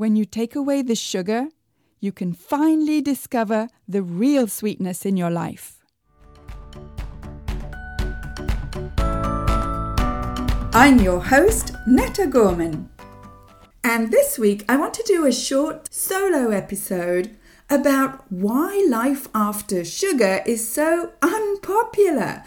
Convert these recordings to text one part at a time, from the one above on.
when you take away the sugar, you can finally discover the real sweetness in your life. I'm your host, Netta Gorman. And this week I want to do a short solo episode about why life after sugar is so unpopular.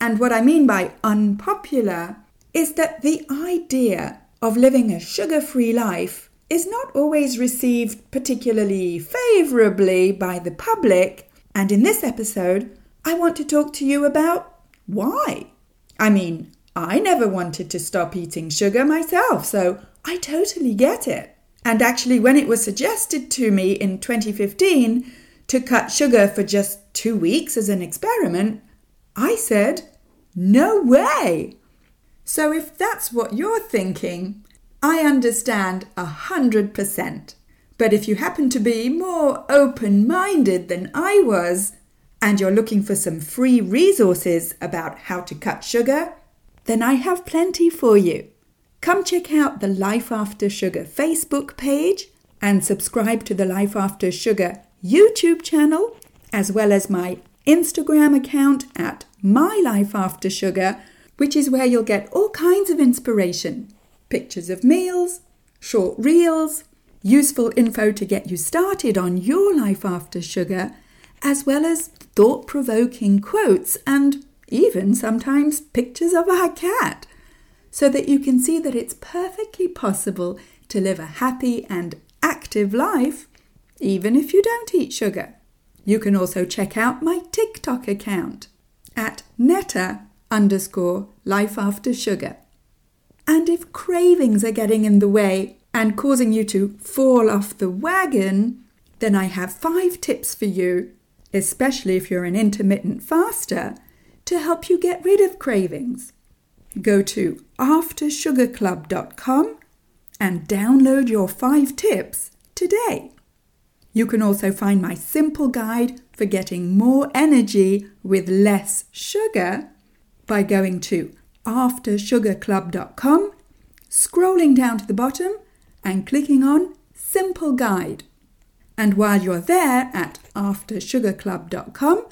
And what I mean by unpopular is that the idea of living a sugar free life is not always received particularly favourably by the public, and in this episode, I want to talk to you about why. I mean, I never wanted to stop eating sugar myself, so I totally get it. And actually, when it was suggested to me in 2015 to cut sugar for just two weeks as an experiment, I said, no way! So, if that's what you're thinking, I understand a hundred percent. But if you happen to be more open minded than I was, and you're looking for some free resources about how to cut sugar, then I have plenty for you. Come check out the Life After Sugar Facebook page and subscribe to the Life After Sugar YouTube channel, as well as my Instagram account at My Life After Sugar, which is where you'll get all kinds of inspiration pictures of meals, short reels, useful info to get you started on your life after sugar, as well as thought provoking quotes and even sometimes pictures of our cat, so that you can see that it's perfectly possible to live a happy and active life even if you don't eat sugar. You can also check out my TikTok account at netta underscore life after sugar. And if cravings are getting in the way and causing you to fall off the wagon, then I have five tips for you, especially if you're an intermittent faster, to help you get rid of cravings. Go to aftersugarclub.com and download your five tips today. You can also find my simple guide for getting more energy with less sugar by going to aftersugarclub.com, scrolling down to the bottom and clicking on Simple Guide. And while you're there at aftersugarclub.com,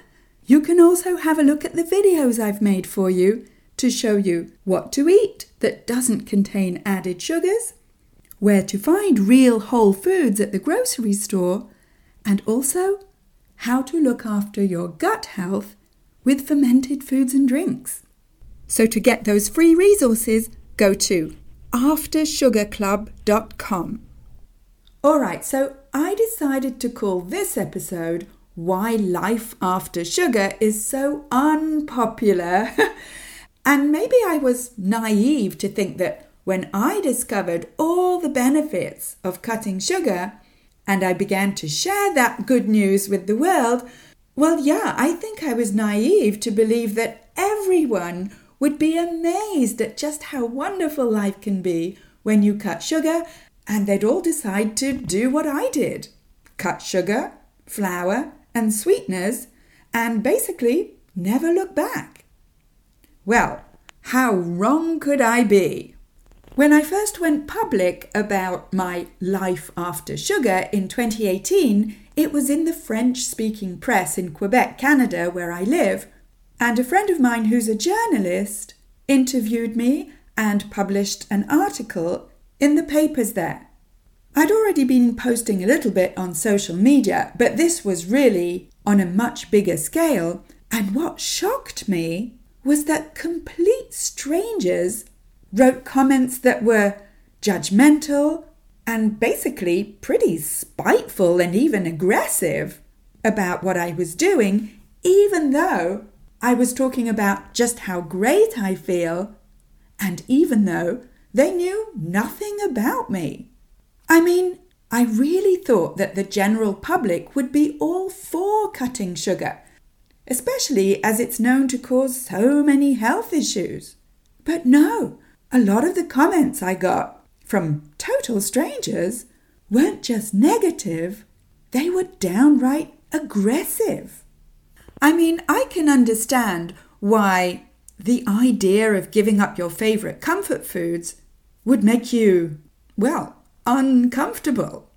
you can also have a look at the videos I've made for you to show you what to eat that doesn't contain added sugars, where to find real whole foods at the grocery store, and also how to look after your gut health with fermented foods and drinks. So to get those free resources, go to aftersugarclub.com. All right, so I decided to call this episode Why Life After Sugar is So Unpopular. and maybe I was naive to think that when I discovered all the benefits of cutting sugar and I began to share that good news with the world, well, yeah, I think I was naive to believe that everyone would be amazed at just how wonderful life can be when you cut sugar, and they'd all decide to do what I did cut sugar, flour, and sweeteners, and basically never look back. Well, how wrong could I be? When I first went public about my life after sugar in 2018, it was in the French speaking press in Quebec, Canada, where I live, and a friend of mine who's a journalist interviewed me and published an article in the papers there. I'd already been posting a little bit on social media, but this was really on a much bigger scale. And what shocked me was that complete strangers wrote comments that were judgmental and basically pretty spiteful and even aggressive about what I was doing, even though I was talking about just how great I feel, and even though they knew nothing about me. I mean, I really thought that the general public would be all for cutting sugar, especially as it's known to cause so many health issues. But no, a lot of the comments I got from total strangers weren't just negative, they were downright aggressive. I mean, I can understand why the idea of giving up your favourite comfort foods would make you, well, uncomfortable.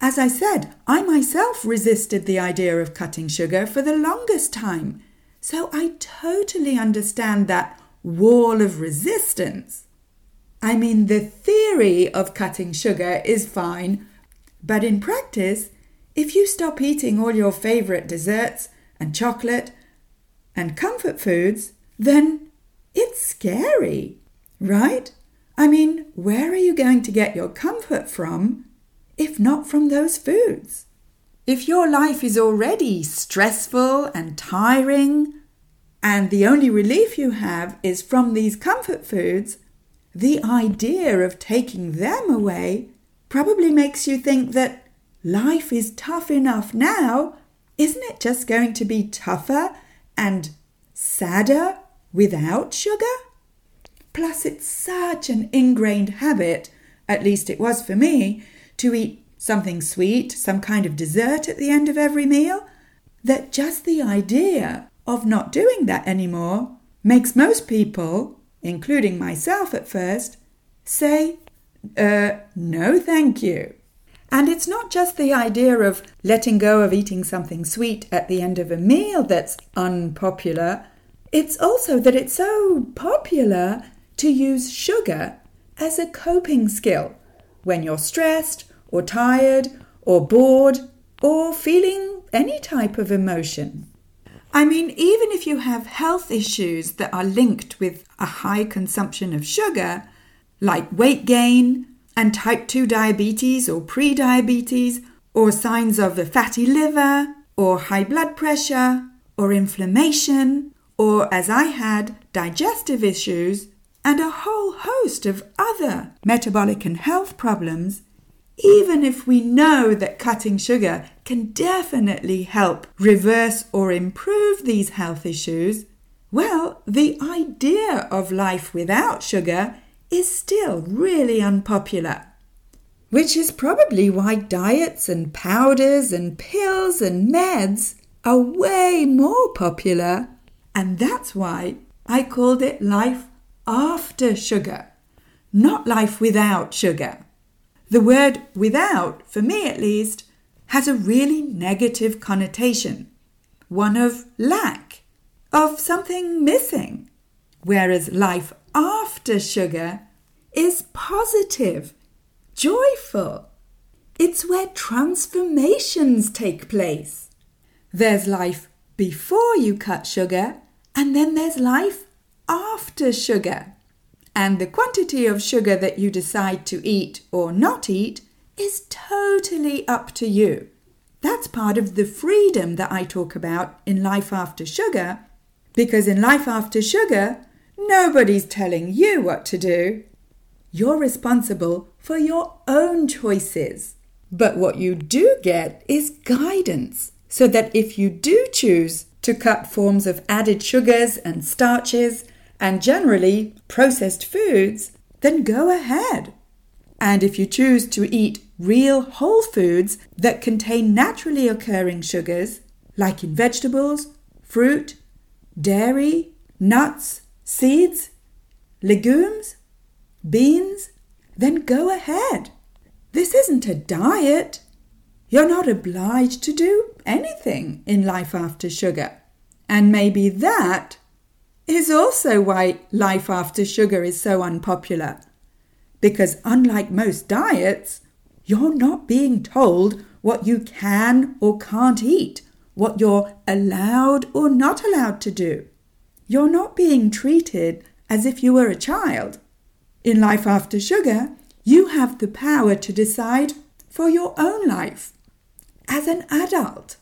As I said, I myself resisted the idea of cutting sugar for the longest time, so I totally understand that wall of resistance. I mean, the theory of cutting sugar is fine, but in practice, if you stop eating all your favourite desserts and chocolate and comfort foods, then it's scary, right? I mean, where are you going to get your comfort from if not from those foods? If your life is already stressful and tiring, and the only relief you have is from these comfort foods, the idea of taking them away probably makes you think that life is tough enough now. Isn't it just going to be tougher and sadder without sugar? Plus, it's such an ingrained habit, at least it was for me, to eat something sweet, some kind of dessert at the end of every meal, that just the idea of not doing that anymore makes most people including myself at first, say, uh, no thank you. And it's not just the idea of letting go of eating something sweet at the end of a meal that's unpopular. It's also that it's so popular to use sugar as a coping skill when you're stressed or tired or bored or feeling any type of emotion. I mean, even if you have health issues that are linked with a high consumption of sugar, like weight gain and type 2 diabetes or pre-diabetes, or signs of a fatty liver, or high blood pressure, or inflammation, or as I had, digestive issues, and a whole host of other metabolic and health problems, even if we know that cutting sugar can definitely help reverse or improve these health issues, well, the idea of life without sugar is still really unpopular. Which is probably why diets and powders and pills and meds are way more popular. And that's why I called it life after sugar, not life without sugar. The word without, for me at least, has a really negative connotation, one of lack, of something missing, whereas life after sugar is positive, joyful. It's where transformations take place. There's life before you cut sugar, and then there's life after sugar. And the quantity of sugar that you decide to eat or not eat is totally up to you. That's part of the freedom that I talk about in Life After Sugar, because in Life After Sugar, nobody's telling you what to do. You're responsible for your own choices. But what you do get is guidance, so that if you do choose to cut forms of added sugars and starches and generally processed foods, then go ahead. And if you choose to eat real whole foods that contain naturally occurring sugars, like in vegetables, fruit, dairy, nuts, seeds, legumes, beans, then go ahead. This isn't a diet. You're not obliged to do anything in life after sugar. And maybe that is also why life after sugar is so unpopular. Because unlike most diets, you're not being told what you can or can't eat, what you're allowed or not allowed to do. You're not being treated as if you were a child. In life after sugar, you have the power to decide for your own life as an adult.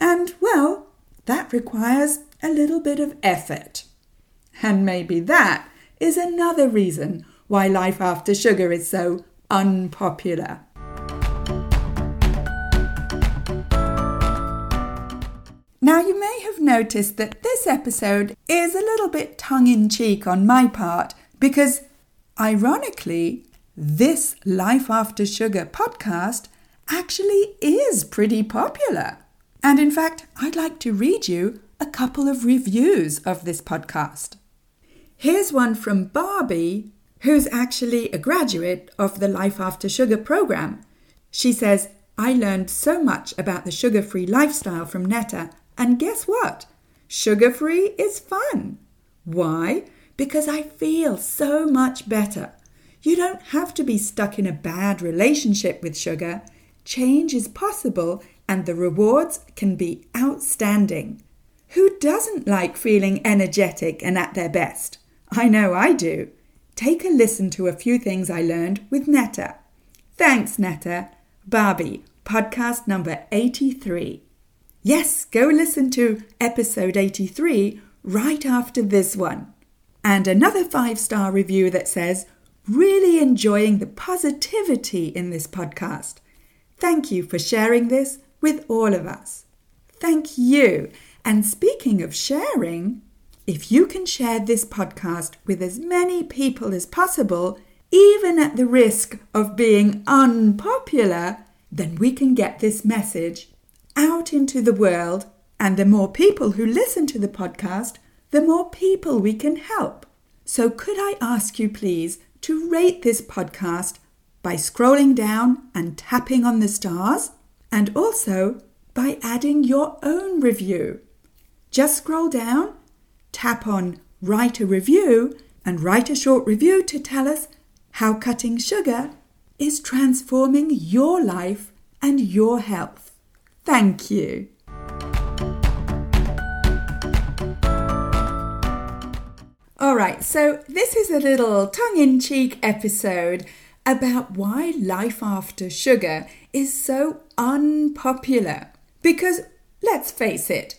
And, well, that requires a little bit of effort. And maybe that is another reason why life after sugar is so unpopular. Now, you may have noticed that this episode is a little bit tongue in cheek on my part because, ironically, this Life After Sugar podcast actually is pretty popular. And in fact, I'd like to read you a couple of reviews of this podcast. Here's one from Barbie, who's actually a graduate of the Life After Sugar program. She says, I learned so much about the sugar free lifestyle from Netta, and guess what? Sugar free is fun. Why? Because I feel so much better. You don't have to be stuck in a bad relationship with sugar. Change is possible and the rewards can be outstanding. Who doesn't like feeling energetic and at their best? I know I do. Take a listen to a few things I learned with Netta. Thanks, Netta. Barbie, podcast number 83. Yes, go listen to episode 83 right after this one. And another five star review that says, Really enjoying the positivity in this podcast. Thank you for sharing this with all of us. Thank you. And speaking of sharing, if you can share this podcast with as many people as possible, even at the risk of being unpopular, then we can get this message out into the world. And the more people who listen to the podcast, the more people we can help. So, could I ask you please to rate this podcast by scrolling down and tapping on the stars? and also by adding your own review. Just scroll down, tap on Write a Review, and write a short review to tell us how cutting sugar is transforming your life and your health. Thank you. All right, so this is a little tongue in cheek episode about why life after sugar is so unpopular. Because let's face it,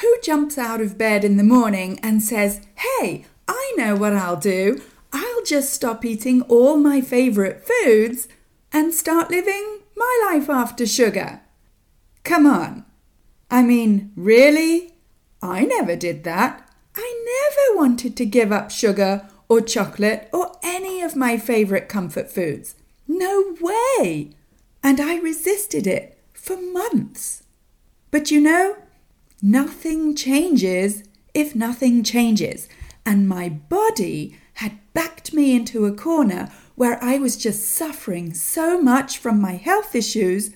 who jumps out of bed in the morning and says, Hey, I know what I'll do. I'll just stop eating all my favourite foods and start living my life after sugar. Come on. I mean, really? I never did that. I never wanted to give up sugar or chocolate or any of my favourite comfort foods. No way! And I resisted it for months. But you know, nothing changes if nothing changes. And my body had backed me into a corner where I was just suffering so much from my health issues,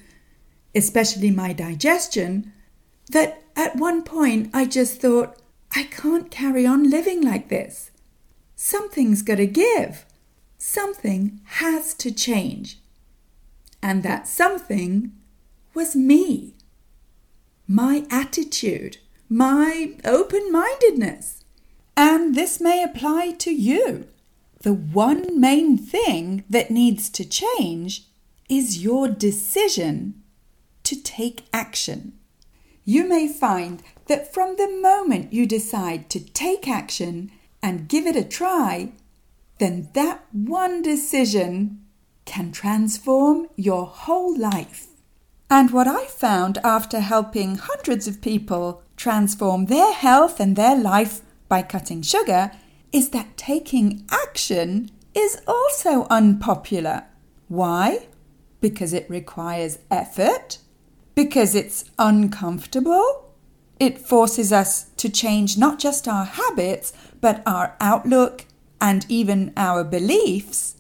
especially my digestion, that at one point I just thought, I can't carry on living like this. Something's got to give. Something has to change. And that something was me. My attitude, my open mindedness. And this may apply to you. The one main thing that needs to change is your decision to take action. You may find that from the moment you decide to take action and give it a try, then that one decision can transform your whole life. And what I found after helping hundreds of people transform their health and their life by cutting sugar is that taking action is also unpopular. Why? Because it requires effort, because it's uncomfortable, it forces us to change not just our habits, but our outlook and even our beliefs.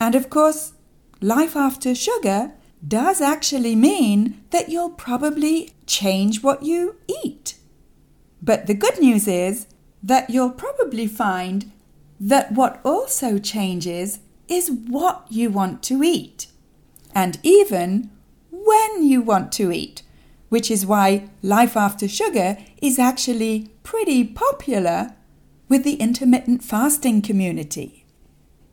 And of course, life after sugar does actually mean that you'll probably change what you eat. But the good news is that you'll probably find that what also changes is what you want to eat, and even when you want to eat, which is why life after sugar is actually pretty popular with the intermittent fasting community.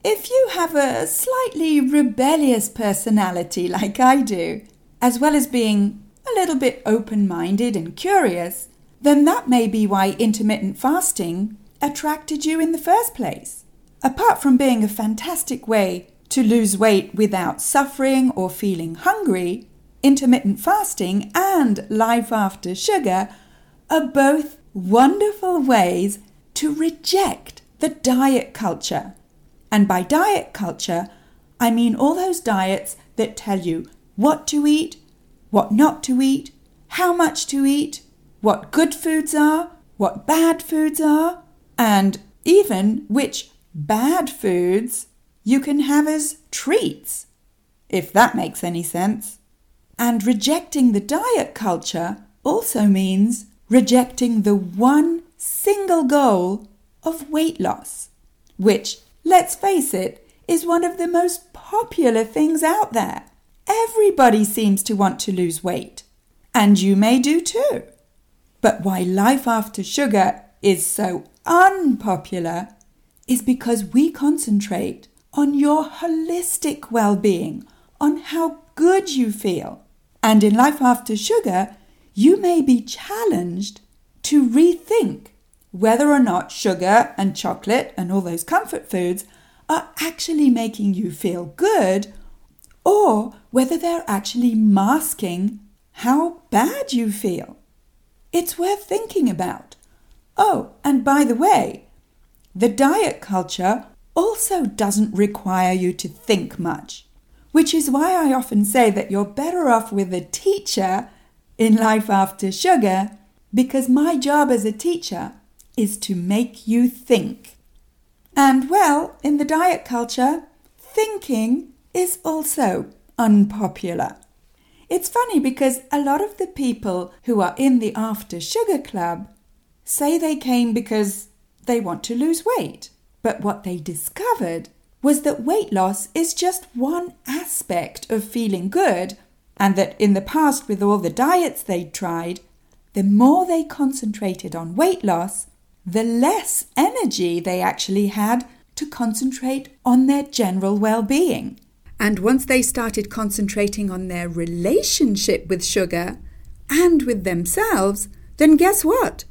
If you have a slightly rebellious personality like I do, as well as being a little bit open minded and curious, then that may be why intermittent fasting attracted you in the first place. Apart from being a fantastic way to lose weight without suffering or feeling hungry, intermittent fasting and life after sugar are both wonderful ways to reject the diet culture. And by diet culture, I mean all those diets that tell you what to eat, what not to eat, how much to eat, what good foods are, what bad foods are, and even which bad foods you can have as treats, if that makes any sense. And rejecting the diet culture also means rejecting the one single goal of weight loss, which, let's face it, is one of the most popular things out there. Everybody seems to want to lose weight, and you may do too. But why life after sugar is so unpopular is because we concentrate on your holistic well being, on how good you feel. And in life after sugar, you may be challenged to rethink whether or not sugar and chocolate and all those comfort foods are actually making you feel good or whether they're actually masking how bad you feel. It's worth thinking about. Oh, and by the way, the diet culture also doesn't require you to think much, which is why I often say that you're better off with a teacher in life after sugar because my job as a teacher is to make you think. And well, in the diet culture, thinking is also unpopular. It's funny because a lot of the people who are in the After Sugar Club say they came because they want to lose weight. But what they discovered was that weight loss is just one aspect of feeling good, and that in the past, with all the diets they'd tried, the more they concentrated on weight loss, the less energy they actually had to concentrate on their general well being. And once they started concentrating on their relationship with sugar and with themselves, then guess what?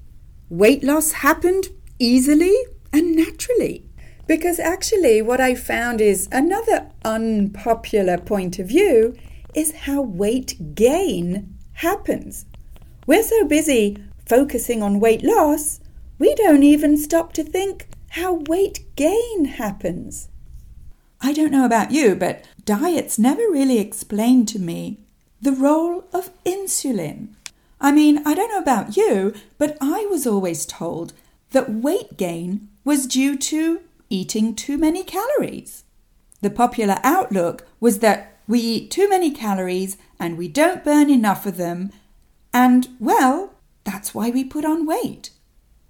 Weight loss happened easily and naturally. Because actually, what I found is another unpopular point of view is how weight gain happens. We're so busy focusing on weight loss, we don't even stop to think how weight gain happens. I don't know about you, but diets never really explained to me the role of insulin. I mean, I don't know about you, but I was always told that weight gain was due to eating too many calories. The popular outlook was that we eat too many calories and we don't burn enough of them, and well, that's why we put on weight.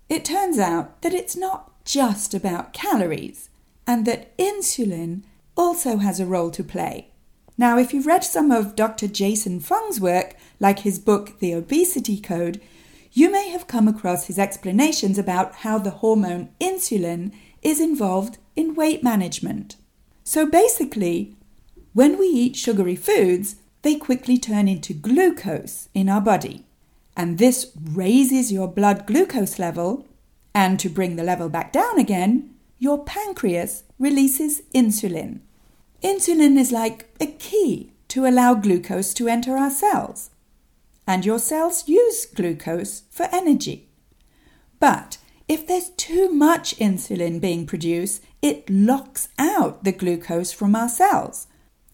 It turns out that it's not just about calories and that insulin also has a role to play. Now, if you've read some of Dr. Jason Fung's work, like his book The Obesity Code, you may have come across his explanations about how the hormone insulin is involved in weight management. So basically, when we eat sugary foods, they quickly turn into glucose in our body. And this raises your blood glucose level, and to bring the level back down again, your pancreas releases insulin. Insulin is like a key to allow glucose to enter our cells. And your cells use glucose for energy. But if there's too much insulin being produced, it locks out the glucose from our cells.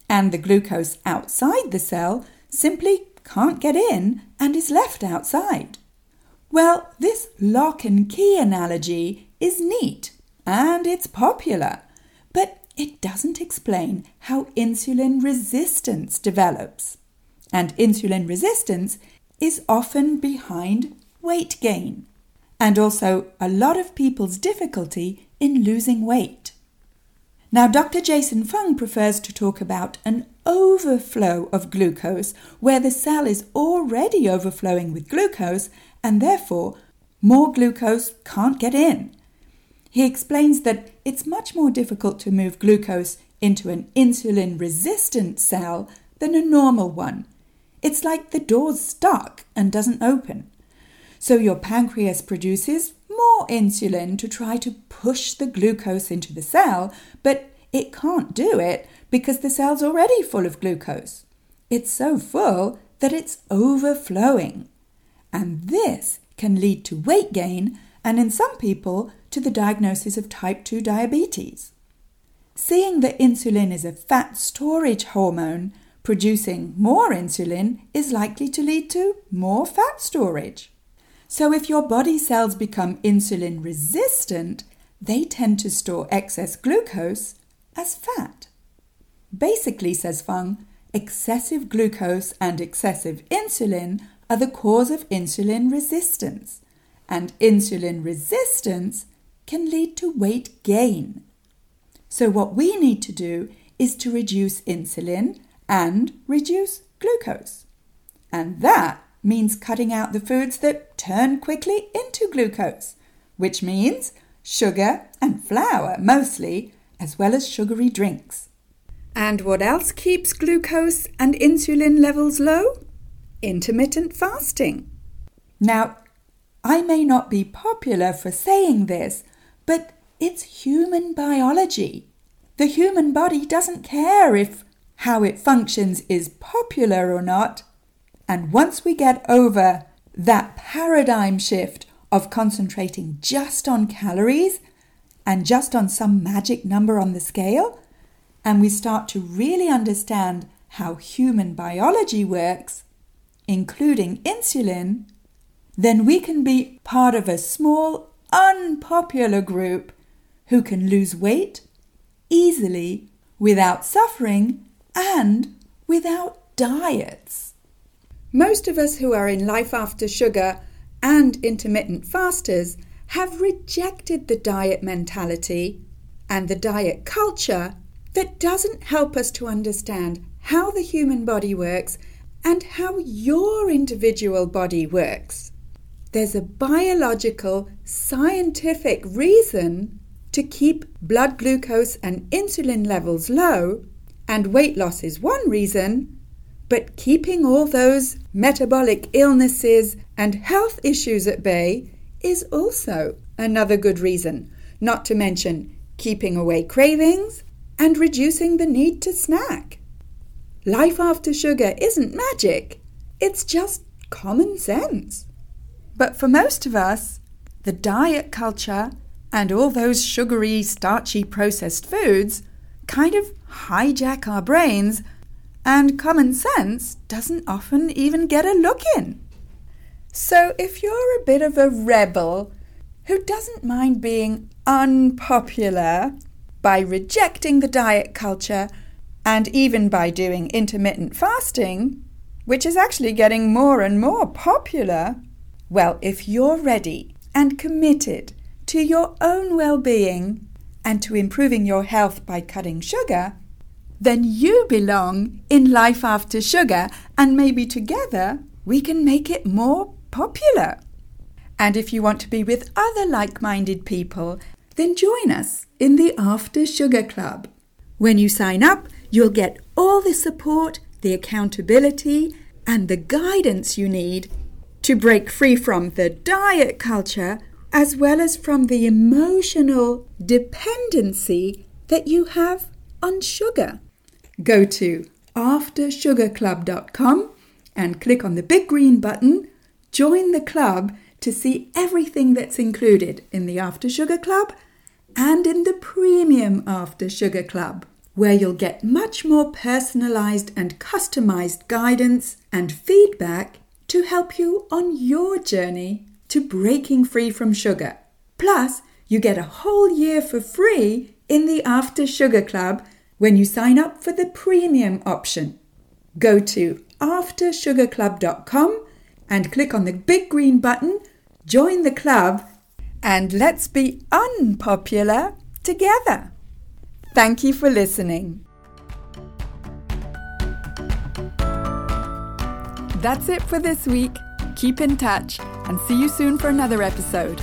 And the glucose outside the cell simply can't get in and is left outside. Well, this lock and key analogy is neat and it's popular, but it doesn't explain how insulin resistance develops. And insulin resistance is often behind weight gain, and also a lot of people's difficulty in losing weight. Now, Dr. Jason Fung prefers to talk about an overflow of glucose where the cell is already overflowing with glucose and therefore more glucose can't get in. He explains that it's much more difficult to move glucose into an insulin resistant cell than a normal one. It's like the door's stuck and doesn't open. So your pancreas produces more insulin to try to push the glucose into the cell, but it can't do it because the cell's already full of glucose. It's so full that it's overflowing. And this can lead to weight gain and in some people to the diagnosis of type 2 diabetes. Seeing that insulin is a fat storage hormone, producing more insulin is likely to lead to more fat storage. So, if your body cells become insulin resistant, they tend to store excess glucose as fat. Basically, says Fung, excessive glucose and excessive insulin are the cause of insulin resistance, and insulin resistance can lead to weight gain. So, what we need to do is to reduce insulin and reduce glucose. And that means cutting out the foods that turn quickly into glucose, which means sugar and flour mostly, as well as sugary drinks. And what else keeps glucose and insulin levels low? Intermittent fasting. Now, I may not be popular for saying this, but it's human biology. The human body doesn't care if how it functions is popular or not. And once we get over that paradigm shift of concentrating just on calories and just on some magic number on the scale, and we start to really understand how human biology works, including insulin, then we can be part of a small, unpopular group who can lose weight easily without suffering and without diets. Most of us who are in life after sugar and intermittent fasters have rejected the diet mentality and the diet culture that doesn't help us to understand how the human body works and how your individual body works. There's a biological, scientific reason to keep blood glucose and insulin levels low, and weight loss is one reason, but keeping all those metabolic illnesses and health issues at bay is also another good reason, not to mention keeping away cravings and reducing the need to snack. Life after sugar isn't magic, it's just common sense. But for most of us, the diet culture and all those sugary, starchy processed foods kind of hijack our brains, and common sense doesn't often even get a look in. So, if you're a bit of a rebel who doesn't mind being unpopular by rejecting the diet culture and even by doing intermittent fasting, which is actually getting more and more popular, well, if you're ready and committed to your own well being and to improving your health by cutting sugar, then you belong in Life After Sugar, and maybe together we can make it more popular. And if you want to be with other like minded people, then join us in the After Sugar Club. When you sign up, you'll get all the support, the accountability, and the guidance you need to break free from the diet culture as well as from the emotional dependency that you have on sugar. Go to aftersugarclub.com and click on the big green button, join the club to see everything that's included in the After Sugar Club and in the Premium After Sugar Club, where you'll get much more personalized and customized guidance and feedback to help you on your journey to breaking free from sugar. Plus, you get a whole year for free in the After Sugar Club when you sign up for the premium option. Go to aftersugarclub.com and click on the big green button, join the club, and let's be unpopular together. Thank you for listening. That's it for this week. Keep in touch and see you soon for another episode.